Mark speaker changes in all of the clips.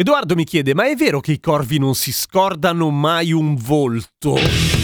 Speaker 1: Edoardo mi chiede, ma è vero che i corvi non si scordano mai un volto?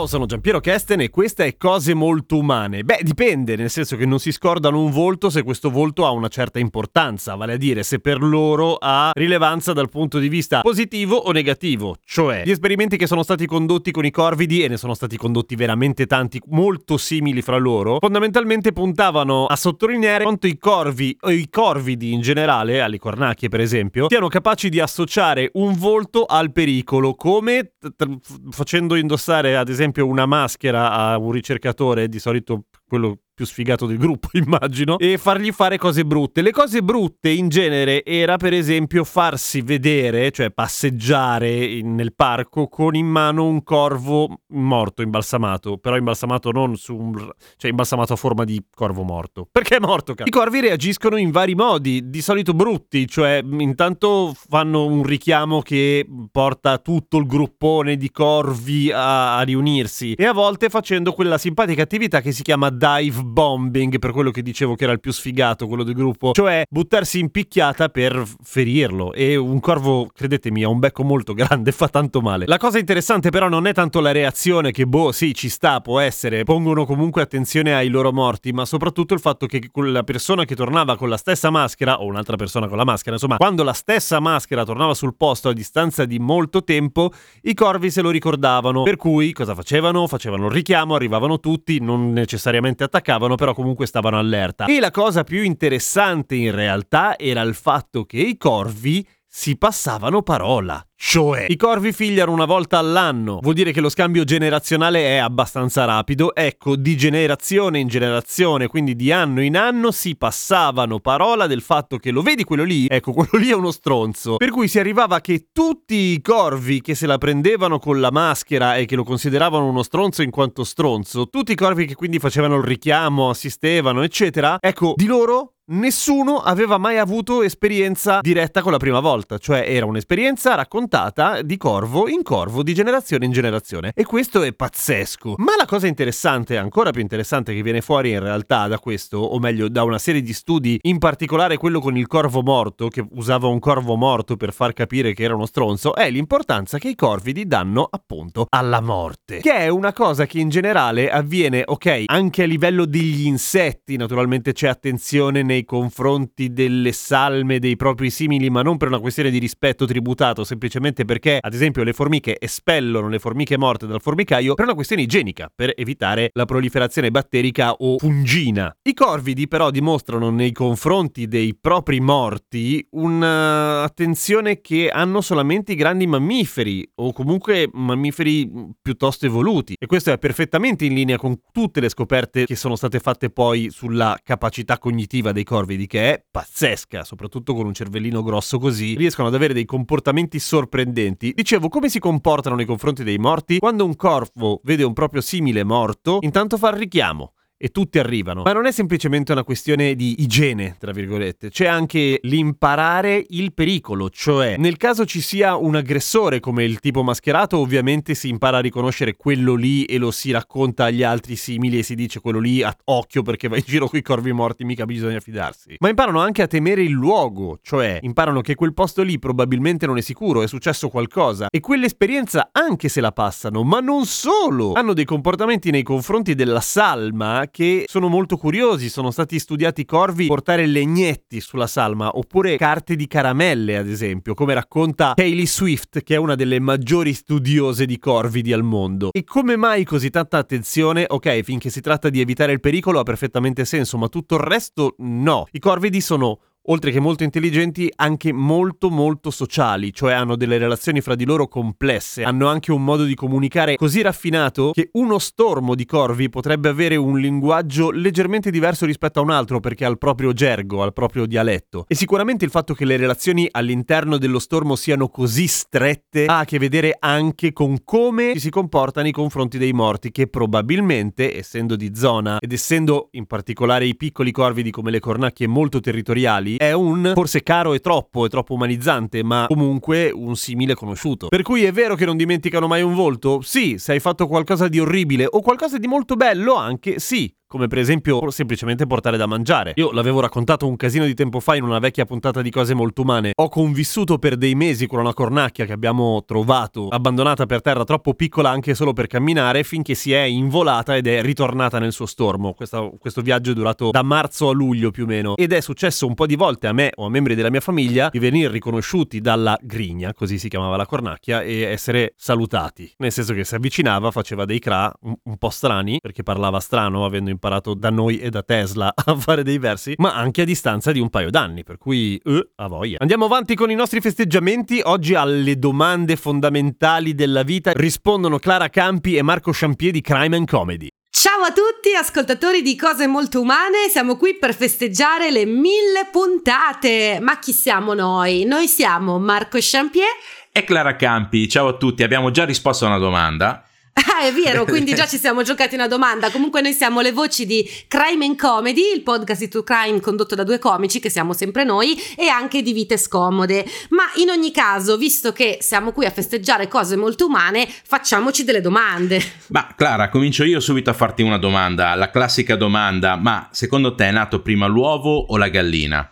Speaker 1: Ciao, sono Giampiero Kesten e questa è Cose Molto Umane. Beh, dipende, nel senso che non si scordano un volto se questo volto ha una certa importanza, vale a dire se per loro ha rilevanza dal punto di vista positivo o negativo. Cioè, gli esperimenti che sono stati condotti con i corvidi, e ne sono stati condotti veramente tanti, molto simili fra loro, fondamentalmente puntavano a sottolineare quanto i corvi o i corvidi in generale, alle cornacchie per esempio, siano capaci di associare un volto al pericolo, come t- facendo indossare ad esempio una maschera a un ricercatore, di solito quello più sfigato del gruppo, immagino, e fargli fare cose brutte. Le cose brutte in genere era per esempio farsi vedere, cioè passeggiare in, nel parco con in mano un corvo morto, imbalsamato, però imbalsamato non su un... cioè imbalsamato a forma di corvo morto. Perché è morto, cazzo? I corvi reagiscono in vari modi, di solito brutti, cioè intanto fanno un richiamo che porta tutto il gruppone di corvi a, a riunirsi e a volte facendo quella simpatica attività che si chiama dive bombing, per quello che dicevo che era il più sfigato, quello del gruppo, cioè buttarsi in picchiata per ferirlo. E un corvo, credetemi, ha un becco molto grande, fa tanto male. La cosa interessante però non è tanto la reazione che, boh, sì, ci sta, può essere, pongono comunque attenzione ai loro morti, ma soprattutto il fatto che quella persona che tornava con la stessa maschera, o un'altra persona con la maschera, insomma, quando la stessa maschera tornava sul posto a distanza di molto tempo, i corvi se lo ricordavano. Per cui cosa facevano? Facevano il richiamo, arrivavano tutti, non necessariamente attaccavano, però comunque stavano allerta. E la cosa più interessante in realtà era il fatto che i corvi si passavano parola. Cioè, i corvi figliano una volta all'anno, vuol dire che lo scambio generazionale è abbastanza rapido. Ecco, di generazione in generazione, quindi di anno in anno, si passavano parola del fatto che lo vedi quello lì? Ecco, quello lì è uno stronzo. Per cui si arrivava che tutti i corvi che se la prendevano con la maschera e che lo consideravano uno stronzo in quanto stronzo, tutti i corvi che quindi facevano il richiamo, assistevano, eccetera, ecco, di loro nessuno aveva mai avuto esperienza diretta con la prima volta, cioè era un'esperienza raccontata di corvo in corvo, di generazione in generazione. E questo è pazzesco. Ma la cosa interessante, ancora più interessante che viene fuori in realtà da questo, o meglio da una serie di studi, in particolare quello con il corvo morto, che usava un corvo morto per far capire che era uno stronzo, è l'importanza che i corvidi danno appunto alla morte. Che è una cosa che in generale avviene, ok, anche a livello degli insetti, naturalmente c'è attenzione nei nei confronti delle salme dei propri simili, ma non per una questione di rispetto tributato, semplicemente perché, ad esempio, le formiche espellono le formiche morte dal formicaio per una questione igienica, per evitare la proliferazione batterica o fungina. I corvidi però dimostrano nei confronti dei propri morti un'attenzione che hanno solamente i grandi mammiferi o comunque mammiferi piuttosto evoluti e questo è perfettamente in linea con tutte le scoperte che sono state fatte poi sulla capacità cognitiva dei corvidi che è pazzesca, soprattutto con un cervellino grosso così, riescono ad avere dei comportamenti sorprendenti. Dicevo, come si comportano nei confronti dei morti? Quando un corvo vede un proprio simile morto, intanto fa il richiamo e tutti arrivano. Ma non è semplicemente una questione di igiene, tra virgolette, c'è anche l'imparare il pericolo, cioè nel caso ci sia un aggressore come il tipo mascherato, ovviamente si impara a riconoscere quello lì e lo si racconta agli altri simili e si dice quello lì a occhio perché va in giro con i corvi morti, mica bisogna fidarsi. Ma imparano anche a temere il luogo, cioè imparano che quel posto lì probabilmente non è sicuro, è successo qualcosa e quell'esperienza anche se la passano, ma non solo, hanno dei comportamenti nei confronti della salma che sono molto curiosi, sono stati studiati corvi portare legnetti sulla salma oppure carte di caramelle ad esempio, come racconta Hayley Swift che è una delle maggiori studiose di corvidi al mondo. E come mai così tanta attenzione? Ok, finché si tratta di evitare il pericolo ha perfettamente senso, ma tutto il resto no. I corvidi sono oltre che molto intelligenti, anche molto molto sociali, cioè hanno delle relazioni fra di loro complesse, hanno anche un modo di comunicare così raffinato che uno stormo di corvi potrebbe avere un linguaggio leggermente diverso rispetto a un altro perché ha il proprio gergo, al proprio dialetto. E sicuramente il fatto che le relazioni all'interno dello stormo siano così strette ha a che vedere anche con come si comporta nei confronti dei morti, che probabilmente, essendo di zona ed essendo in particolare i piccoli corvidi come le cornacchie molto territoriali, Italy è un forse caro e troppo, e troppo umanizzante, ma comunque un simile conosciuto. Per cui è vero che non dimenticano mai un volto? Sì, se hai fatto qualcosa di orribile o qualcosa di molto bello anche sì come per esempio semplicemente portare da mangiare. Io l'avevo raccontato un casino di tempo fa in una vecchia puntata di cose molto umane. Ho convissuto per dei mesi con una cornacchia che abbiamo trovato abbandonata per terra troppo piccola anche solo per camminare finché si è involata ed è ritornata nel suo stormo. Questo, questo viaggio è durato da marzo a luglio più o meno ed è successo un po' di volte a me o a membri della mia famiglia di venire riconosciuti dalla grigna, così si chiamava la cornacchia, e essere salutati. Nel senso che si avvicinava, faceva dei cra un, un po' strani perché parlava strano avendo imparato da noi e da Tesla a fare dei versi, ma anche a distanza di un paio d'anni, per cui eh, a voglia. Andiamo avanti con i nostri festeggiamenti. Oggi alle domande fondamentali della vita rispondono Clara Campi e Marco Champier di Crime and Comedy.
Speaker 2: Ciao a tutti, ascoltatori di Cose Molto Umane, siamo qui per festeggiare le mille puntate. Ma chi siamo noi? Noi siamo Marco Champier
Speaker 3: e Clara Campi. Ciao a tutti, abbiamo già risposto a una domanda.
Speaker 2: Ah, è vero, quindi già ci siamo giocati una domanda. Comunque noi siamo le voci di Crime and Comedy, il podcast di True Crime condotto da due comici, che siamo sempre noi, e anche di Vite Scomode. Ma in ogni caso, visto che siamo qui a festeggiare cose molto umane, facciamoci delle domande.
Speaker 3: Ma Clara, comincio io subito a farti una domanda, la classica domanda, ma secondo te è nato prima l'uovo o la gallina?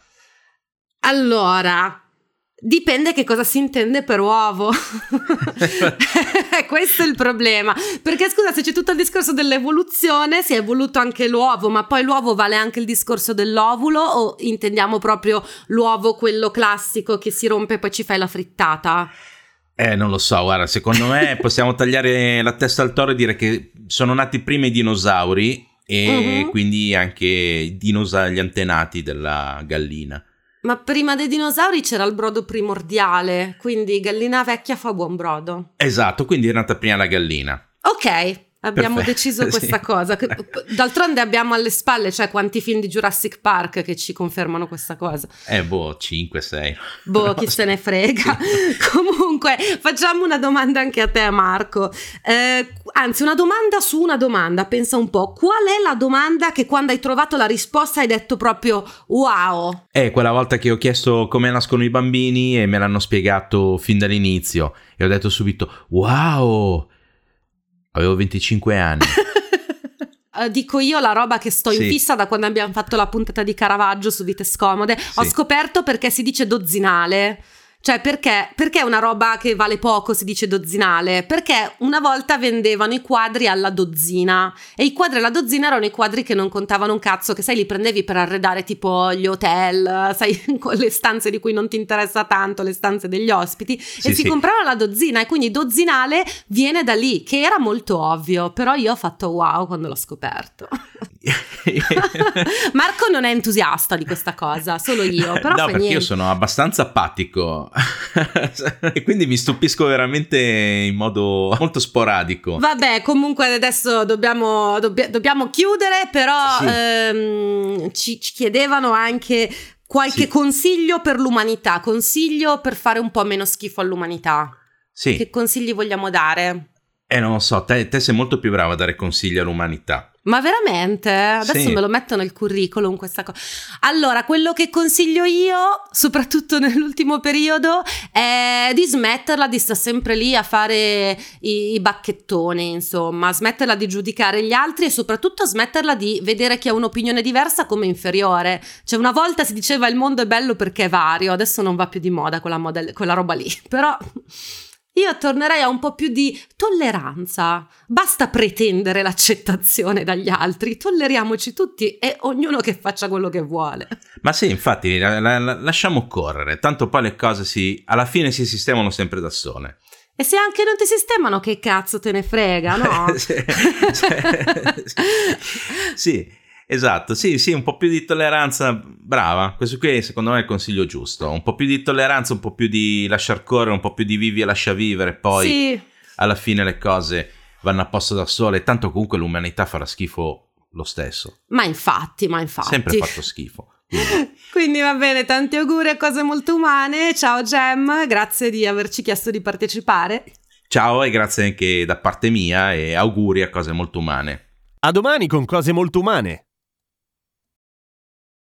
Speaker 2: Allora, Dipende che cosa si intende per uovo. Questo è il problema. Perché scusa, se c'è tutto il discorso dell'evoluzione, si è evoluto anche l'uovo, ma poi l'uovo vale anche il discorso dell'ovulo o intendiamo proprio l'uovo quello classico che si rompe e poi ci fai la frittata?
Speaker 3: Eh, non lo so, guarda, secondo me possiamo tagliare la testa al toro e dire che sono nati prima i dinosauri e uh-huh. quindi anche i dinosauri, gli antenati della gallina.
Speaker 2: Ma prima dei dinosauri c'era il brodo primordiale, quindi gallina vecchia fa buon brodo.
Speaker 3: Esatto, quindi è nata prima la gallina.
Speaker 2: Ok, Abbiamo Perfetto, deciso questa sì. cosa. D'altronde abbiamo alle spalle, cioè quanti film di Jurassic Park che ci confermano questa cosa.
Speaker 3: Eh, boh, 5, 6.
Speaker 2: Boh, chi se ne frega. Comunque, facciamo una domanda anche a te, Marco. Eh, anzi, una domanda su una domanda. Pensa un po'. Qual è la domanda che quando hai trovato la risposta hai detto proprio wow?
Speaker 3: Eh, quella volta che ho chiesto come nascono i bambini e me l'hanno spiegato fin dall'inizio. E ho detto subito wow Avevo 25 anni.
Speaker 2: Uh, dico io la roba che sto sì. in fissa da quando abbiamo fatto la puntata di Caravaggio su Vite Scomode. Sì. Ho scoperto perché si dice dozzinale. Cioè, perché, perché una roba che vale poco si dice dozzinale? Perché una volta vendevano i quadri alla dozzina e i quadri alla dozzina erano i quadri che non contavano un cazzo, che sai, li prendevi per arredare tipo gli hotel, sai, le stanze di cui non ti interessa tanto, le stanze degli ospiti, sì, e si compravano la dozzina e quindi dozzinale viene da lì, che era molto ovvio, però io ho fatto wow quando l'ho scoperto. Marco non è entusiasta di questa cosa, solo io. Però
Speaker 3: no, perché
Speaker 2: niente.
Speaker 3: io sono abbastanza apatico e quindi mi stupisco veramente in modo molto sporadico.
Speaker 2: Vabbè, comunque adesso dobbiamo, dobb- dobbiamo chiudere, però sì. ehm, ci, ci chiedevano anche qualche sì. consiglio per l'umanità, consiglio per fare un po' meno schifo all'umanità. Sì. Che consigli vogliamo dare?
Speaker 3: Eh, non lo so, te, te sei molto più bravo a dare consigli all'umanità.
Speaker 2: Ma veramente? Adesso sì. me lo metto nel curriculum questa cosa. Allora, quello che consiglio io, soprattutto nell'ultimo periodo, è di smetterla di stare sempre lì a fare i, i bacchettoni, insomma, smetterla di giudicare gli altri e soprattutto smetterla di vedere chi ha un'opinione diversa come inferiore. Cioè, una volta si diceva il mondo è bello perché è vario, adesso non va più di moda quella, moda, quella roba lì, però Io tornerei a un po' più di tolleranza. Basta pretendere l'accettazione dagli altri, tolleriamoci tutti e ognuno che faccia quello che vuole.
Speaker 3: Ma sì, infatti, la, la, la, lasciamo correre, tanto poi le cose si, alla fine si sistemano sempre da sole.
Speaker 2: E se anche non ti sistemano, che cazzo te ne frega, no?
Speaker 3: sì, sì, esatto, sì, sì, un po' più di tolleranza, brava, questo qui secondo me è il consiglio giusto, un po' più di tolleranza, un po' più di lasciar correre, un po' più di vivi e lascia vivere, poi sì. alla fine le cose vanno a posto da sole, tanto comunque l'umanità farà schifo lo stesso.
Speaker 2: Ma infatti, ma infatti.
Speaker 3: Sempre fatto schifo.
Speaker 2: Quindi va bene, tanti auguri a cose molto umane. Ciao Gem, grazie di averci chiesto di partecipare.
Speaker 3: Ciao e grazie anche da parte mia e auguri a cose molto umane.
Speaker 1: A domani con cose molto umane.